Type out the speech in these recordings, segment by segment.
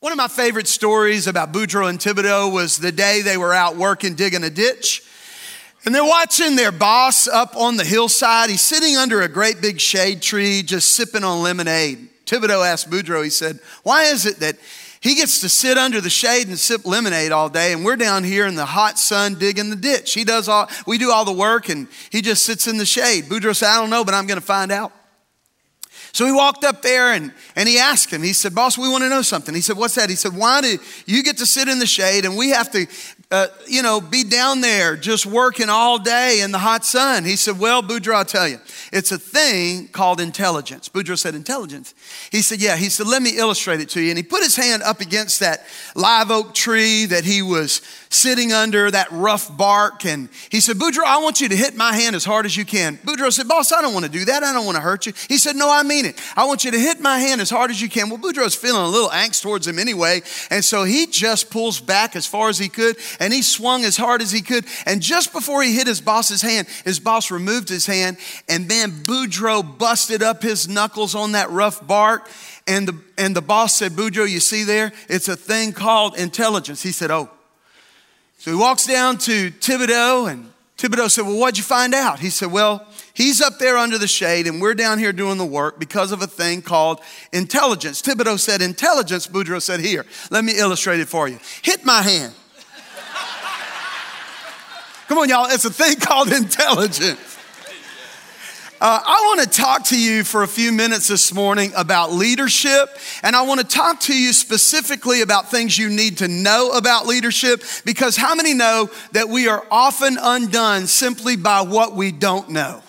One of my favorite stories about Boudreaux and Thibodeau was the day they were out working, digging a ditch. And they're watching their boss up on the hillside. He's sitting under a great big shade tree, just sipping on lemonade. Thibodeau asked Boudreaux, he said, Why is it that he gets to sit under the shade and sip lemonade all day, and we're down here in the hot sun digging the ditch? He does all, we do all the work, and he just sits in the shade. Boudreaux said, I don't know, but I'm going to find out. So he walked up there and, and he asked him, he said, Boss, we want to know something. He said, What's that? He said, Why do you get to sit in the shade and we have to, uh, you know, be down there just working all day in the hot sun? He said, Well, Boudreaux, I'll tell you, it's a thing called intelligence. Boudreaux said, Intelligence. He said, Yeah. He said, Let me illustrate it to you. And he put his hand up against that live oak tree that he was sitting under, that rough bark. And he said, Boudreaux, I want you to hit my hand as hard as you can. Boudreaux said, Boss, I don't want to do that. I don't want to hurt you. He said, No, I mean it. I want you to hit my hand as hard as you can. Well, Boudreaux's feeling a little angst towards him anyway. And so he just pulls back as far as he could and he swung as hard as he could. And just before he hit his boss's hand, his boss removed his hand and then Boudreaux busted up his knuckles on that rough bark. And the, and the boss said, Boudreaux, you see there? It's a thing called intelligence. He said, Oh. So he walks down to Thibodeau and Thibodeau said, Well, what'd you find out? He said, Well, he's up there under the shade and we're down here doing the work because of a thing called intelligence. Thibodeau said, Intelligence. Boudreaux said, Here, let me illustrate it for you. Hit my hand. Come on, y'all, it's a thing called intelligence. Uh, I want to talk to you for a few minutes this morning about leadership, and I want to talk to you specifically about things you need to know about leadership because how many know that we are often undone simply by what we don't know?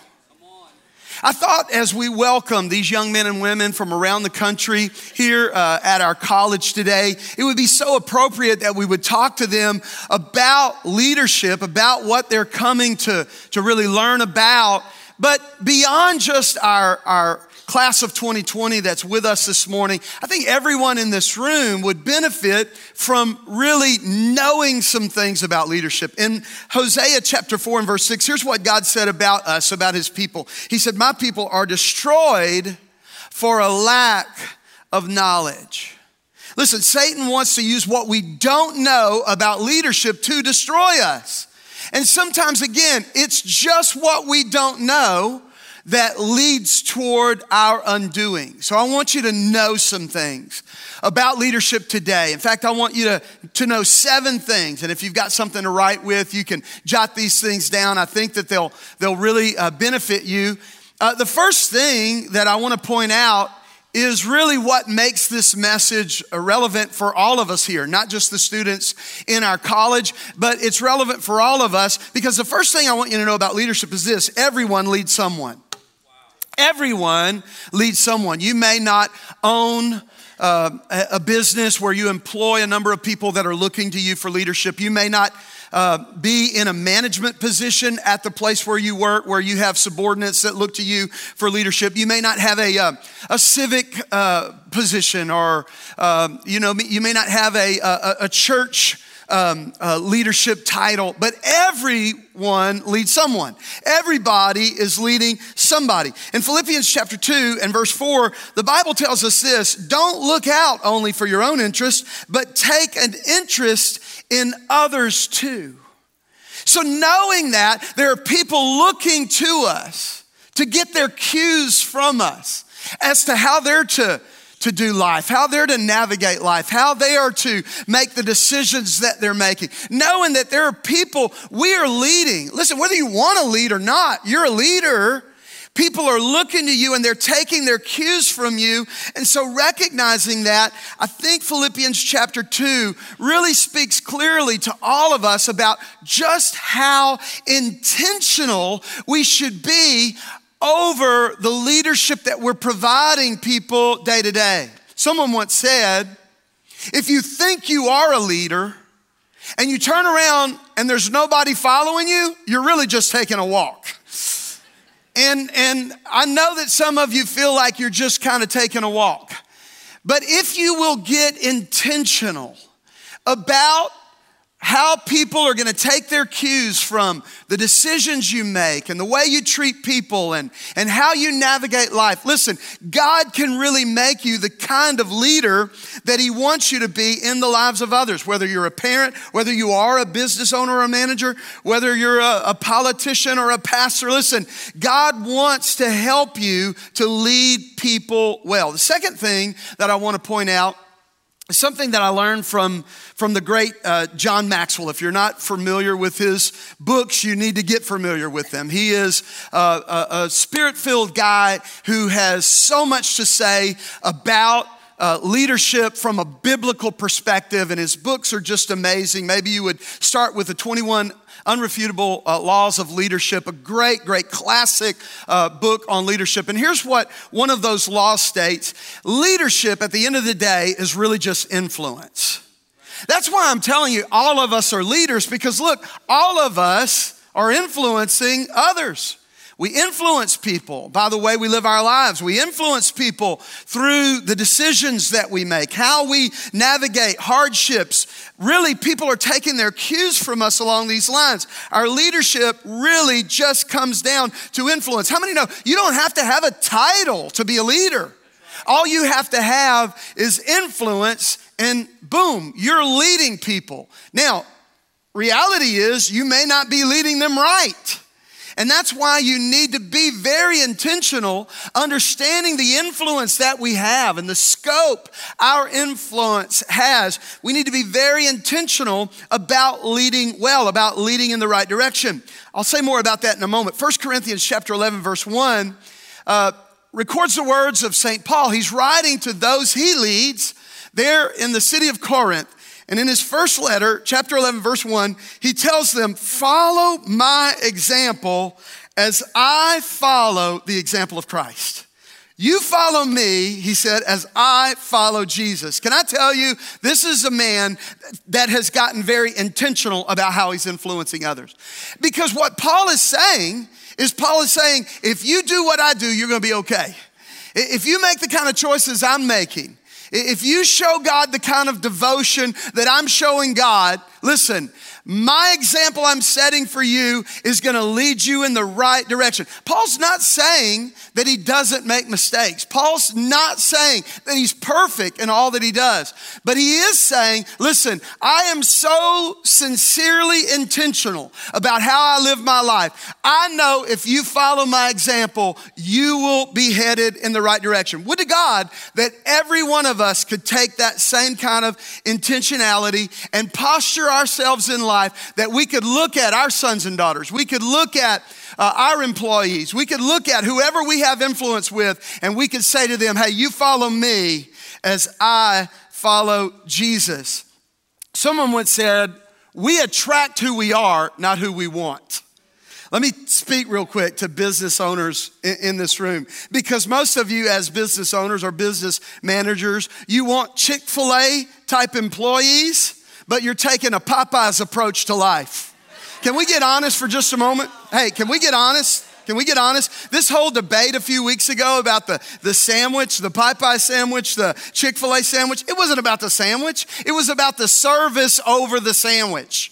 I thought as we welcome these young men and women from around the country here uh, at our college today, it would be so appropriate that we would talk to them about leadership, about what they're coming to, to really learn about but beyond just our, our class of 2020 that's with us this morning, I think everyone in this room would benefit from really knowing some things about leadership. In Hosea chapter 4 and verse 6, here's what God said about us, about his people. He said, My people are destroyed for a lack of knowledge. Listen, Satan wants to use what we don't know about leadership to destroy us. And sometimes, again, it's just what we don't know that leads toward our undoing. So I want you to know some things about leadership today. In fact, I want you to, to know seven things. And if you've got something to write with, you can jot these things down. I think that they'll, they'll really uh, benefit you. Uh, the first thing that I want to point out is really what makes this message relevant for all of us here, not just the students in our college, but it's relevant for all of us because the first thing I want you to know about leadership is this everyone leads someone. Everyone leads someone. You may not own uh, a business where you employ a number of people that are looking to you for leadership. You may not uh, be in a management position at the place where you work, where you have subordinates that look to you for leadership. You may not have a, uh, a civic uh, position, or um, you know, you may not have a, a, a church. Um, uh, leadership title, but everyone leads someone. Everybody is leading somebody. In Philippians chapter 2 and verse 4, the Bible tells us this don't look out only for your own interest, but take an interest in others too. So, knowing that there are people looking to us to get their cues from us as to how they're to, to do life, how they're to navigate life, how they are to make the decisions that they're making. Knowing that there are people we are leading. Listen, whether you want to lead or not, you're a leader People are looking to you and they're taking their cues from you. And so, recognizing that, I think Philippians chapter 2 really speaks clearly to all of us about just how intentional we should be over the leadership that we're providing people day to day. Someone once said, if you think you are a leader and you turn around and there's nobody following you, you're really just taking a walk. And, and I know that some of you feel like you're just kind of taking a walk. But if you will get intentional about how people are going to take their cues from the decisions you make and the way you treat people and, and how you navigate life. Listen, God can really make you the kind of leader that He wants you to be in the lives of others, whether you're a parent, whether you are a business owner or a manager, whether you're a, a politician or a pastor. Listen, God wants to help you to lead people well. The second thing that I want to point out Something that I learned from, from the great uh, John Maxwell. If you're not familiar with his books, you need to get familiar with them. He is uh, a, a spirit filled guy who has so much to say about uh, leadership from a biblical perspective, and his books are just amazing. Maybe you would start with the 21 Unrefutable uh, Laws of Leadership, a great, great classic uh, book on leadership. And here's what one of those laws states leadership at the end of the day is really just influence. That's why I'm telling you, all of us are leaders because look, all of us are influencing others. We influence people by the way we live our lives. We influence people through the decisions that we make, how we navigate hardships. Really, people are taking their cues from us along these lines. Our leadership really just comes down to influence. How many know you don't have to have a title to be a leader? All you have to have is influence, and boom, you're leading people. Now, reality is you may not be leading them right. And that's why you need to be very intentional, understanding the influence that we have and the scope our influence has. We need to be very intentional about leading well, about leading in the right direction. I'll say more about that in a moment. 1 Corinthians chapter 11, verse 1, uh, records the words of St. Paul. He's writing to those he leads there in the city of Corinth. And in his first letter, chapter 11, verse 1, he tells them, Follow my example as I follow the example of Christ. You follow me, he said, as I follow Jesus. Can I tell you, this is a man that has gotten very intentional about how he's influencing others. Because what Paul is saying is, Paul is saying, if you do what I do, you're gonna be okay. If you make the kind of choices I'm making, if you show God the kind of devotion that I'm showing God, listen, my example I'm setting for you is going to lead you in the right direction. Paul's not saying that he doesn't make mistakes. Paul's not saying that he's perfect in all that he does. But he is saying, listen, I am so sincerely intentional about how I live my life. I know if you follow my example, you will be headed in the right direction. Would to God that every one of us could take that same kind of intentionality and posture ourselves in life that we could look at our sons and daughters, we could look at uh, our employees, we could look at whoever we have influence with, and we could say to them, Hey, you follow me as I follow Jesus. Someone once said, We attract who we are, not who we want. Let me speak real quick to business owners in, in, this room because most of you, as business owners or business managers, you want Chick fil A type employees but you're taking a Popeye's approach to life. Can we get honest for just a moment? Hey, can we get honest? Can we get honest? This whole debate a few weeks ago about the, the sandwich, the Popeye sandwich, the Chick fil A sandwich, it wasn't about the sandwich. It was about the service over the sandwich.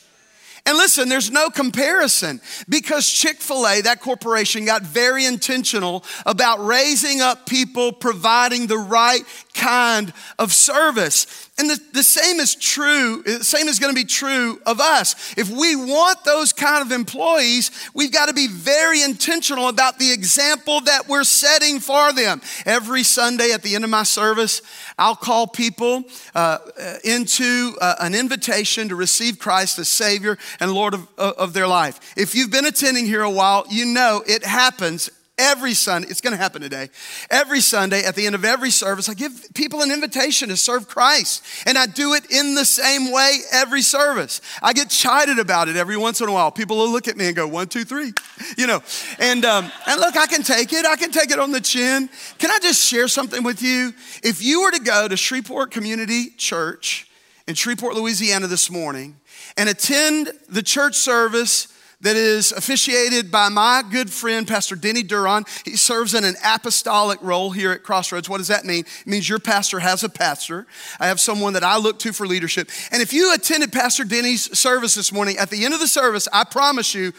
And listen, there's no comparison because Chick fil A, that corporation, got very intentional about raising up people providing the right kind of service. And the, the same is true, the same is going to be true of us. If we want those kind of employees, we've got to be very intentional about the example that we're setting for them. Every Sunday at the end of my service, I'll call people uh, into uh, an invitation to receive Christ as Savior and Lord of, of their life. If you've been attending here a while, you know it happens every Sunday, it's gonna happen today. Every Sunday, at the end of every service, I give people an invitation to serve Christ. And I do it in the same way every service. I get chided about it every once in a while. People will look at me and go, one, two, three, you know. And, um, and look, I can take it. I can take it on the chin. Can I just share something with you? If you were to go to Shreveport Community Church in Shreveport, Louisiana this morning and attend the church service that is officiated by my good friend, Pastor Denny Duron. He serves in an apostolic role here at Crossroads. What does that mean? It means your pastor has a pastor. I have someone that I look to for leadership. And if you attended Pastor Denny's service this morning, at the end of the service, I promise you,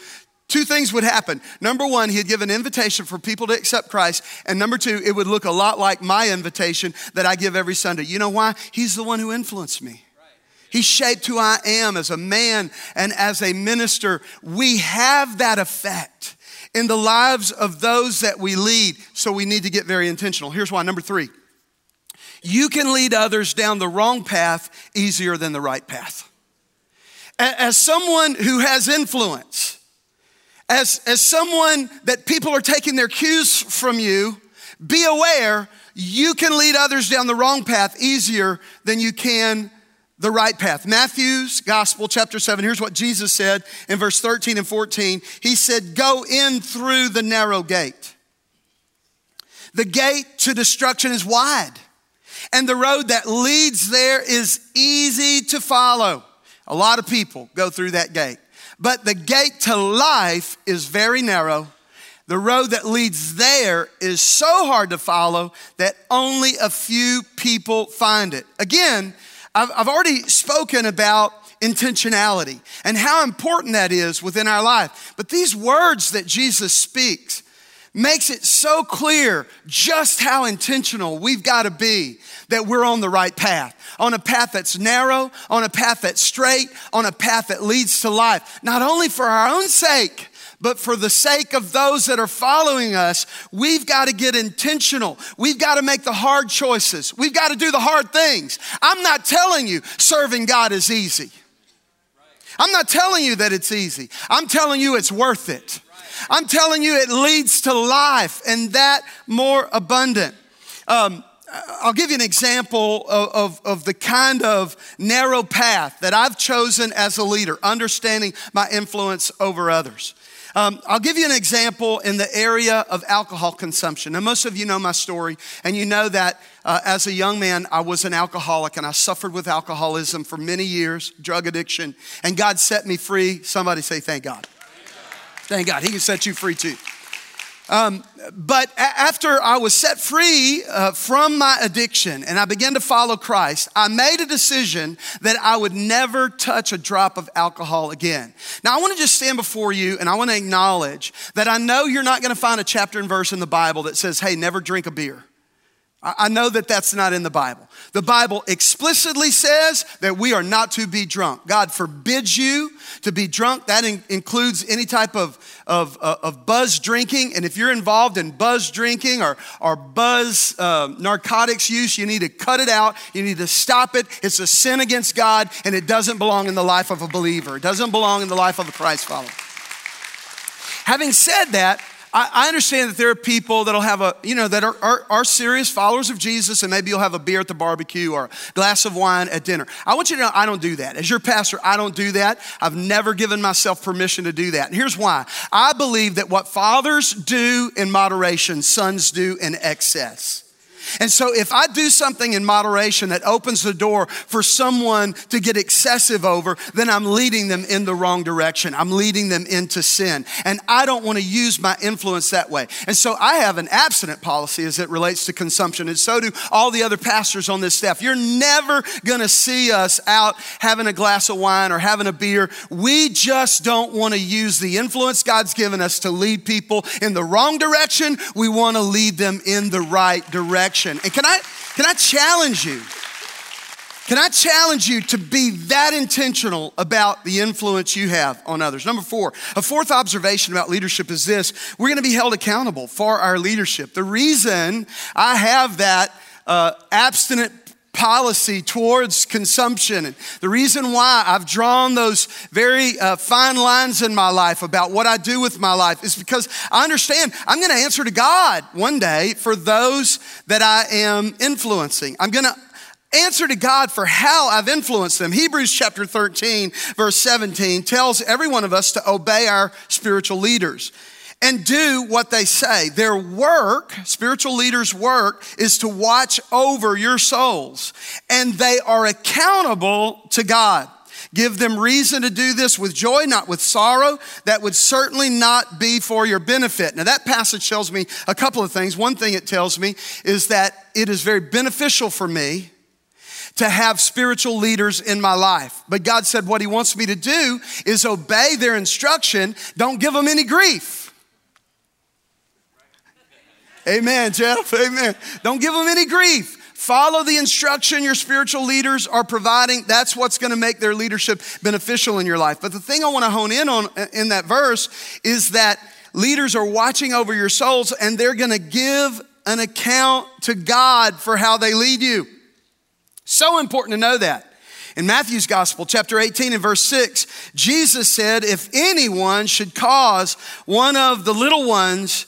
Two things would happen. Number one, he'd give an invitation for people to accept Christ. And number two, it would look a lot like my invitation that I give every Sunday. You know why? He's the one who influenced me. He shaped who I am as a man and as a minister. We have that effect in the lives of those that we lead, so we need to get very intentional. Here's why. Number three, you can lead others down the wrong path easier than the right path. As someone who has influence, as, as someone that people are taking their cues from you, be aware you can lead others down the wrong path easier than you can the right path. Matthew's gospel, chapter 7, here's what Jesus said in verse 13 and 14. He said, Go in through the narrow gate. The gate to destruction is wide, and the road that leads there is easy to follow. A lot of people go through that gate. But the gate to life is very narrow. The road that leads there is so hard to follow that only a few people find it. Again, I've, I've already spoken about intentionality and how important that is within our life. But these words that Jesus speaks makes it so clear just how intentional we've got to be that we're on the right path, on a path that's narrow, on a path that's straight, on a path that leads to life, not only for our own sake, but for the sake of those that are following us, we've got to get intentional. We've got to make the hard choices. We've got to do the hard things. I'm not telling you serving God is easy. I'm not telling you that it's easy. I'm telling you it's worth it. I'm telling you it leads to life and that more abundant. Um, I'll give you an example of, of, of, the kind of narrow path that I've chosen as a leader, understanding my influence over others. Um, I'll give you an example in the area of alcohol consumption. Now, most of you know my story, and you know that uh, as a young man, I was an alcoholic and I suffered with alcoholism for many years, drug addiction, and God set me free. Somebody say, Thank God. Thank God. He can set you free too. Um, but a- after I was set free uh, from my addiction and I began to follow Christ, I made a decision that I would never touch a drop of alcohol again. Now, I want to just stand before you and I want to acknowledge that I know you're not going to find a chapter and verse in the Bible that says, hey, never drink a beer. I know that that's not in the Bible. The Bible explicitly says that we are not to be drunk. God forbids you to be drunk. That in- includes any type of, of, uh, of, buzz drinking. And if you're involved in buzz drinking or, or buzz uh, narcotics use, you need to cut it out. You need to stop it. It's a sin against God and it doesn't belong in the life of a believer. It doesn't belong in the life of a Christ follower. Having said that, I, understand that there are people that'll have a, you know, that are, are, are, serious followers of Jesus, and maybe you'll have a beer at the barbecue or a glass of wine at dinner. I want you to know I don't do that. As your pastor, I don't do that. I've never given myself permission to do that. And here's why I believe that what fathers do in moderation, sons do in excess. And so if I do something in moderation that opens the door for someone to get excessive over, then I'm leading them in the wrong direction. I'm leading them into sin. And I don't want to use my influence that way. And so I have an abstinent policy as it relates to consumption. And so do all the other pastors on this staff. You're never going to see us out having a glass of wine or having a beer. We just don't want to use the influence God's given us to lead people in the wrong direction. We want to lead them in the right direction direction. And can I, can I challenge you? Can I challenge you to be that intentional about the influence you have on others? Number four, a fourth observation about leadership is this we're going to be held accountable for our leadership. The reason I have that uh, abstinent policy towards consumption. And the reason why I've drawn those very uh, fine lines in my life about what I do with my life is because I understand I'm going to answer to God one day for those that I am influencing. I'm going to answer to God for how I've influenced them. Hebrews chapter 13, verse 17 tells every one of us to obey our spiritual leaders and do what they say. Their work, spiritual leaders' work, is to watch over your souls, and they are accountable to God. Give them reason to do this with joy, not with sorrow. That would certainly not be for your benefit. Now, that passage tells me a couple of things. One thing it tells me is that it is very beneficial for me to have spiritual leaders in my life. But God said what He wants me to do is obey their instruction, don't give them any grief. Amen, Jeff. Amen. Don't give them any grief. Follow the instruction your spiritual leaders are providing. That's what's going to make their leadership beneficial in your life. But the thing I want to hone in on uh, in that verse is that leaders are watching over your souls and they're going to give an account to God for how they lead you. So important to know that. In Matthew's Gospel, chapter 18 and verse 6, Jesus said, If anyone should cause one of the little ones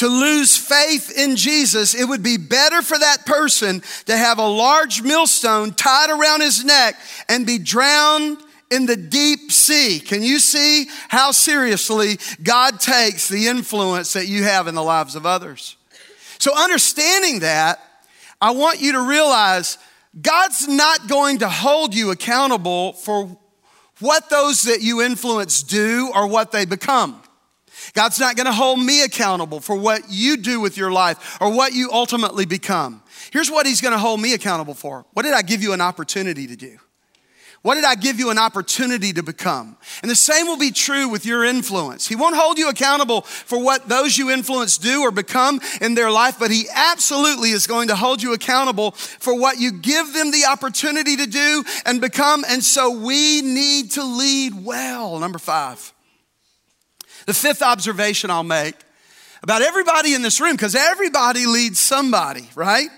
to lose faith in Jesus, it would be better for that person to have a large millstone tied around his neck and be drowned in the deep sea. Can you see how seriously God takes the influence that you have in the lives of others? So, understanding that, I want you to realize God's not going to hold you accountable for what those that you influence do or what they become. God's not going to hold me accountable for what you do with your life or what you ultimately become. Here's what He's going to hold me accountable for. What did I give you an opportunity to do? What did I give you an opportunity to become? And the same will be true with your influence. He won't hold you accountable for what those you influence do or become in their life, but He absolutely is going to hold you accountable for what you give them the opportunity to do and become. And so we need to lead well. Number five. The fifth observation I'll make about everybody in this room, because everybody leads somebody, right?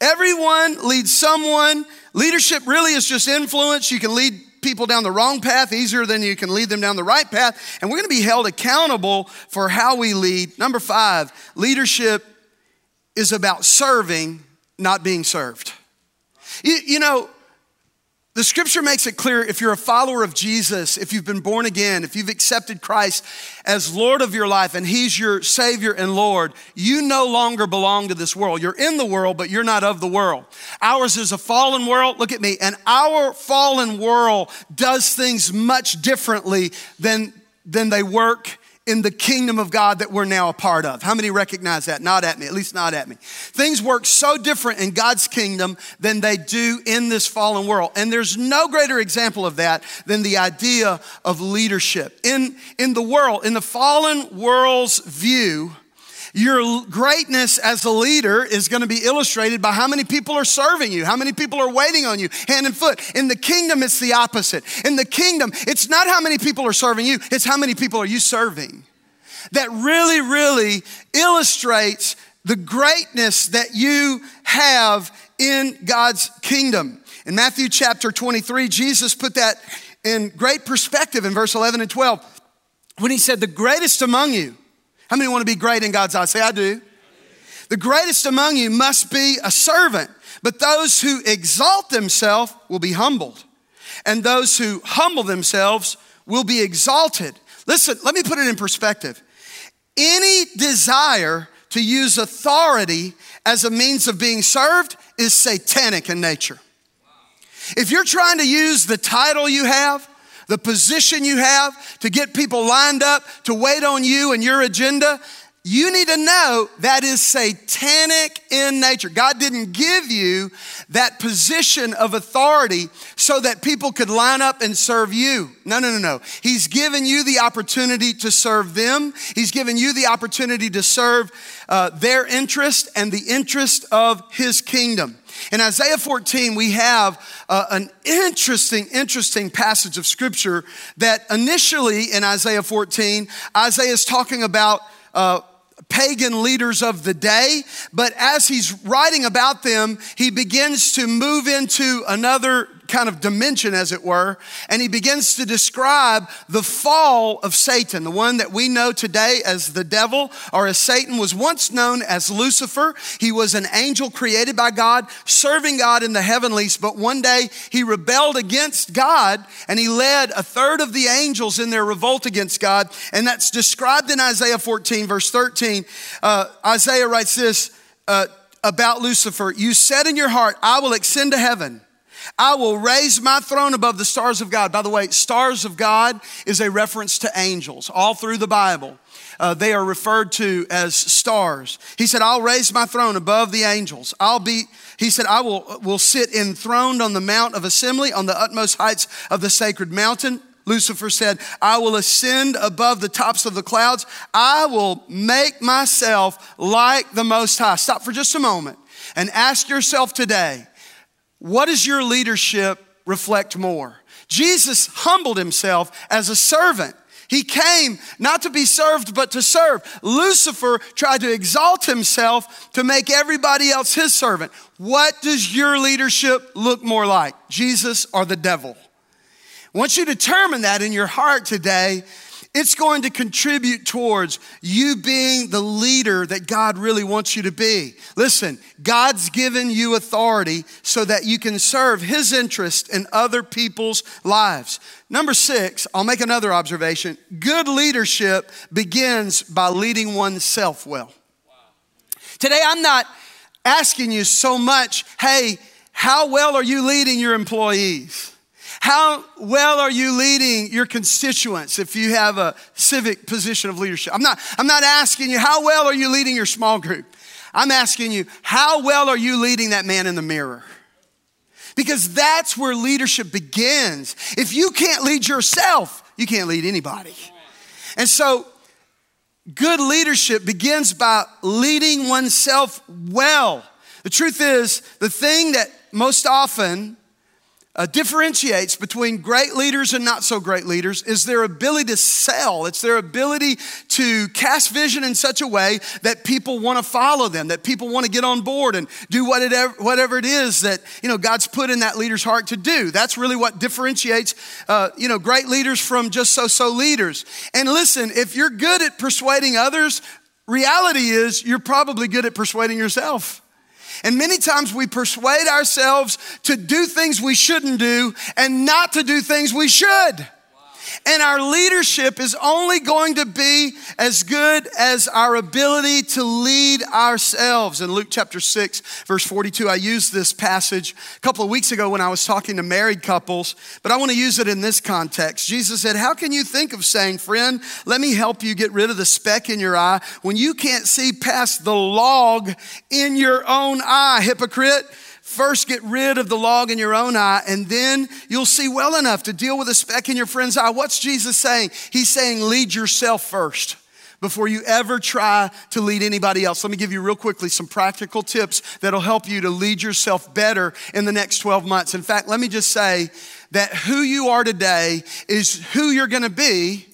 Everyone leads someone. Leadership really is just influence. You can lead people down the wrong path easier than you can lead them down the right path. And we're going to be held accountable for how we lead. Number five, leadership is about serving, not being served. You, you know, the scripture makes it clear if you're a follower of Jesus, if you've been born again, if you've accepted Christ as Lord of your life and He's your Savior and Lord, you no longer belong to this world. You're in the world, but you're not of the world. Ours is a fallen world. Look at me. And our fallen world does things much differently than, than they work in the kingdom of God that we're now a part of. How many recognize that? Not at me, at least not at me. Things work so different in God's kingdom than they do in this fallen world. And there's no greater example of that than the idea of leadership. In, in the world, in the fallen world's view, your greatness as a leader is going to be illustrated by how many people are serving you, how many people are waiting on you, hand and foot. In the kingdom, it's the opposite. In the kingdom, it's not how many people are serving you, it's how many people are you serving. That really, really illustrates the greatness that you have in God's kingdom. In Matthew chapter 23, Jesus put that in great perspective in verse 11 and 12 when he said, The greatest among you how many want to be great in God's eyes? Say, I do. The greatest among you must be a servant, but those who exalt themselves will be humbled, and those who humble themselves will be exalted. Listen, let me put it in perspective. Any desire to use authority as a means of being served is satanic in nature. If you're trying to use the title you have, the position you have to get people lined up to wait on you and your agenda, you need to know that is satanic in nature. God didn't give you that position of authority so that people could line up and serve you. No, no, no, no. He's given you the opportunity to serve them. He's given you the opportunity to serve uh, their interest and the interest of His kingdom. In Isaiah 14, we have uh, an interesting, interesting passage of scripture that initially in Isaiah 14, Isaiah is talking about. Uh, pagan leaders of the day, but as he's writing about them, he begins to move into another kind of dimension, as it were, and he begins to describe the fall of Satan, the one that we know today as the devil or as Satan was once known as Lucifer. He was an angel created by God, serving God in the heavenlies, but one day he rebelled against God and he led a third of the angels in their revolt against God, and that's described in Isaiah 14, verse 13. Uh, Isaiah writes this. Uh, about Lucifer, you said in your heart, I will ascend to heaven. I will raise my throne above the stars of God. By the way, stars of God is a reference to angels all through the Bible. Uh, they are referred to as stars. He said, I'll raise my throne above the angels. I'll be, he said, I will, will sit enthroned on the mount of assembly on the utmost heights of the sacred mountain. Lucifer said, I will ascend above the tops of the clouds. I will make myself like the Most High. Stop for just a moment and ask yourself today, what does your leadership reflect more? Jesus humbled himself as a servant. He came not to be served, but to serve. Lucifer tried to exalt himself to make everybody else his servant. What does your leadership look more like, Jesus or the devil? Once you determine that in your heart today, it's going to contribute towards you being the leader that God really wants you to be. Listen, God's given you authority so that you can serve His interest in other people's lives. Number six, I'll make another observation. Good leadership begins by leading oneself well. Today, I'm not asking you so much, hey, how well are you leading your employees? How well are you leading your constituents if you have a civic position of leadership? I'm not, I'm not asking you, how well are you leading your small group? I'm asking you, how well are you leading that man in the mirror? Because that's where leadership begins. If you can't lead yourself, you can't lead anybody. And so, good leadership begins by leading oneself well. The truth is, the thing that most often uh, differentiates between great leaders and not so great leaders is their ability to sell. It's their ability to cast vision in such a way that people want to follow them, that people want to get on board and do whatever, whatever it is that you know God's put in that leader's heart to do. That's really what differentiates uh, you know great leaders from just so-so leaders. And listen, if you're good at persuading others, reality is you're probably good at persuading yourself. And many times we persuade ourselves to do things we shouldn't do and not to do things we should. And our leadership is only going to be as good as our ability to lead ourselves. In Luke chapter 6, verse 42, I used this passage a couple of weeks ago when I was talking to married couples, but I want to use it in this context. Jesus said, How can you think of saying, Friend, let me help you get rid of the speck in your eye when you can't see past the log in your own eye, hypocrite? First, get rid of the log in your own eye, and then you'll see well enough to deal with a speck in your friend's eye. What's Jesus saying? He's saying, lead yourself first before you ever try to lead anybody else. Let me give you real quickly some practical tips that'll help you to lead yourself better in the next 12 months. In fact, let me just say that who you are today is who you're gonna be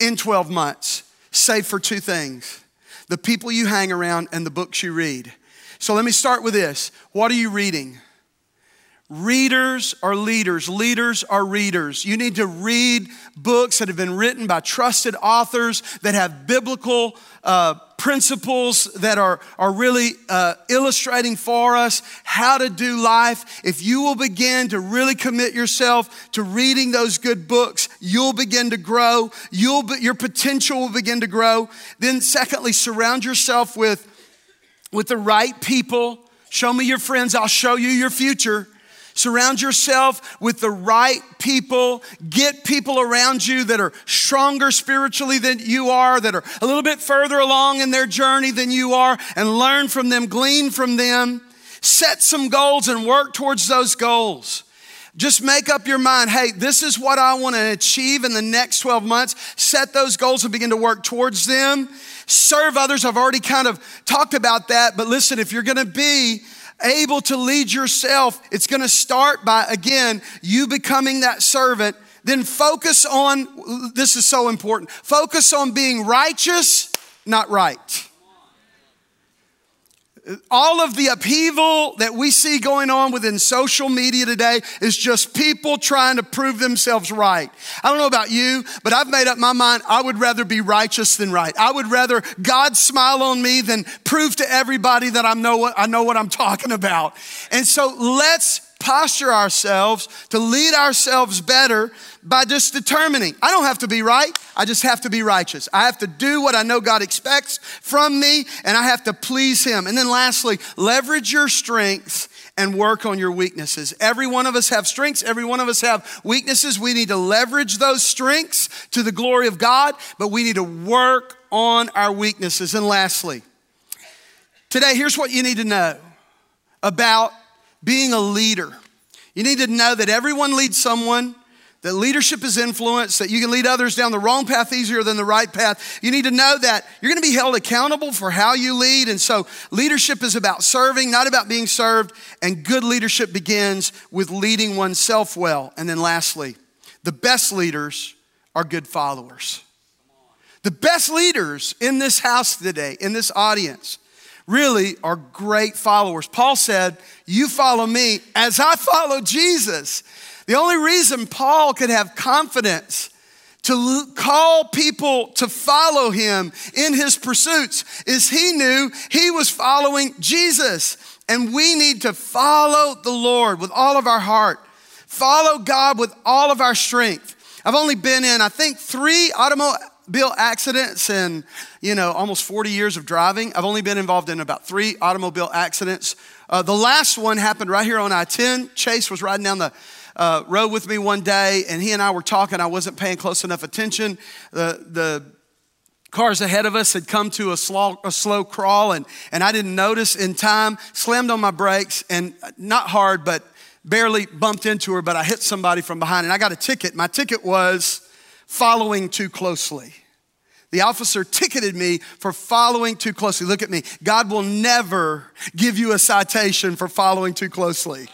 in 12 months, save for two things the people you hang around and the books you read. So let me start with this. What are you reading? Readers are leaders, leaders are readers. You need to read books that have been written by trusted authors that have biblical uh, principles that are, are really uh, illustrating for us how to do life. If you will begin to really commit yourself to reading those good books, you'll begin to grow. You'll be, your potential will begin to grow. Then, secondly, surround yourself with with the right people. Show me your friends, I'll show you your future. Surround yourself with the right people. Get people around you that are stronger spiritually than you are, that are a little bit further along in their journey than you are, and learn from them, glean from them. Set some goals and work towards those goals. Just make up your mind hey, this is what I want to achieve in the next 12 months. Set those goals and begin to work towards them. Serve others. I've already kind of talked about that, but listen, if you're going to be able to lead yourself, it's going to start by, again, you becoming that servant. Then focus on, this is so important, focus on being righteous, not right all of the upheaval that we see going on within social media today is just people trying to prove themselves right. I don't know about you, but I've made up my mind I would rather be righteous than right. I would rather God smile on me than prove to everybody that I know what I know what I'm talking about. And so let's posture ourselves to lead ourselves better by just determining I don't have to be right, I just have to be righteous. I have to do what I know God expects from me, and I have to please Him. And then lastly, leverage your strengths and work on your weaknesses. Every one of us have strengths, every one of us have weaknesses. We need to leverage those strengths to the glory of God, but we need to work on our weaknesses. And lastly, today, here's what you need to know about being a leader. You need to know that everyone leads someone that leadership is influence, that you can lead others down the wrong path easier than the right path. You need to know that you're going to be held accountable for how you lead. And so leadership is about serving, not about being served. And good leadership begins with leading oneself well. And then lastly, the best leaders are good followers. The best leaders in this house today, in this audience, really are great followers. Paul said, You follow me as I follow Jesus. The only reason Paul could have confidence to call people to follow him in his pursuits is he knew he was following Jesus. And we need to follow the Lord with all of our heart, follow God with all of our strength. I've only been in, I think, three automobile accidents in, you know, almost 40 years of driving. I've only been involved in about three automobile accidents. Uh, the last one happened right here on I 10. Chase was riding down the uh, rode with me one day, and he and I were talking. I wasn't paying close enough attention. The, the cars ahead of us had come to a slow, a slow crawl, and, and I didn't notice in time, slammed on my brakes, and not hard, but barely bumped into her, but I hit somebody from behind, and I got a ticket. My ticket was following too closely. The officer ticketed me for following too closely. Look at me. God will never give you a citation for following too closely.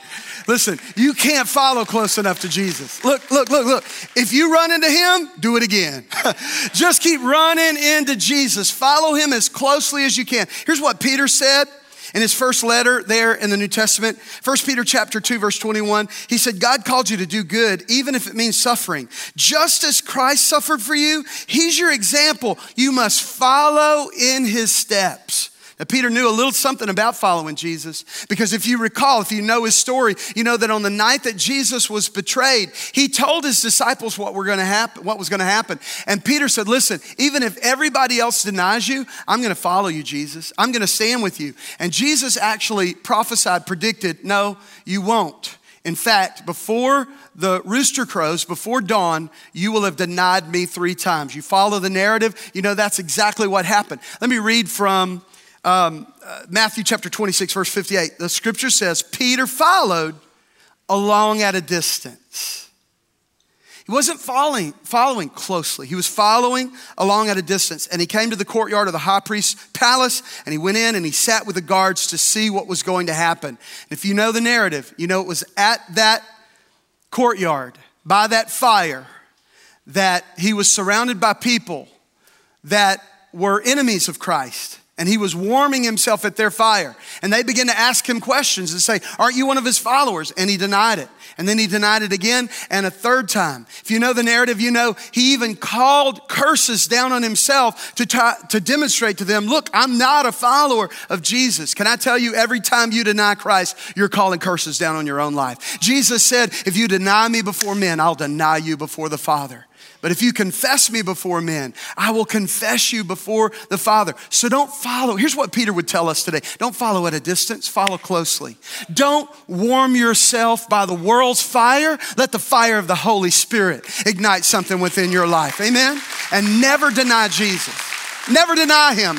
Listen, you can't follow close enough to Jesus. Look, look, look, look. If you run into him, do it again. Just keep running into Jesus. Follow him as closely as you can. Here's what Peter said in his first letter there in the New Testament, 1 Peter chapter 2 verse 21, he said, God called you to do good, even if it means suffering. Just as Christ suffered for you, he's your example. You must follow in his steps. Now, Peter knew a little something about following Jesus because if you recall, if you know his story, you know that on the night that Jesus was betrayed, he told his disciples what were to happen, what was going to happen. And Peter said, "Listen, even if everybody else denies you, I'm going to follow you, Jesus. I'm going to stand with you." And Jesus actually prophesied, predicted, "No, you won't." In fact, before the rooster crows, before dawn, you will have denied me three times. You follow the narrative, you know that's exactly what happened. Let me read from um, uh, Matthew chapter 26, verse 58, the scripture says, Peter followed along at a distance. He wasn't following, following closely. He was following along at a distance. And he came to the courtyard of the high priest's palace and he went in and he sat with the guards to see what was going to happen. And if you know the narrative, you know it was at that courtyard, by that fire, that he was surrounded by people that were enemies of Christ and he was warming himself at their fire. And they began to ask him questions and say, Aren't you one of his followers? And he denied it. And then he denied it again and a third time. If you know the narrative, you know he even called curses down on himself to, to demonstrate to them, Look, I'm not a follower of Jesus. Can I tell you, every time you deny Christ, you're calling curses down on your own life. Jesus said, If you deny me before men, I'll deny you before the Father. But if you confess me before men, I will confess you before the Father. So don't follow. Here's what Peter would tell us today don't follow at a distance, follow closely. Don't warm yourself by the world's fire. Let the fire of the Holy Spirit ignite something within your life. Amen? And never deny Jesus. Never deny him,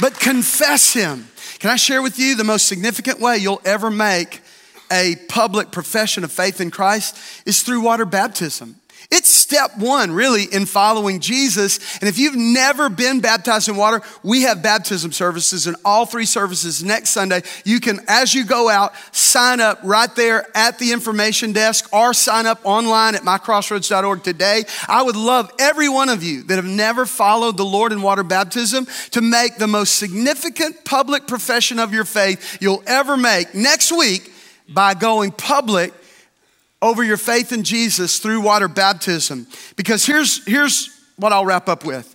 but confess him. Can I share with you the most significant way you'll ever make a public profession of faith in Christ is through water baptism. It's step one, really, in following Jesus. And if you've never been baptized in water, we have baptism services in all three services next Sunday. You can, as you go out, sign up right there at the information desk or sign up online at mycrossroads.org today. I would love every one of you that have never followed the Lord in water baptism to make the most significant public profession of your faith you'll ever make next week by going public over your faith in Jesus through water baptism. Because here's, here's what I'll wrap up with.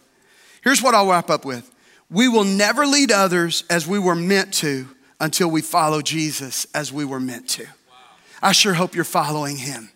Here's what I'll wrap up with. We will never lead others as we were meant to until we follow Jesus as we were meant to. I sure hope you're following him.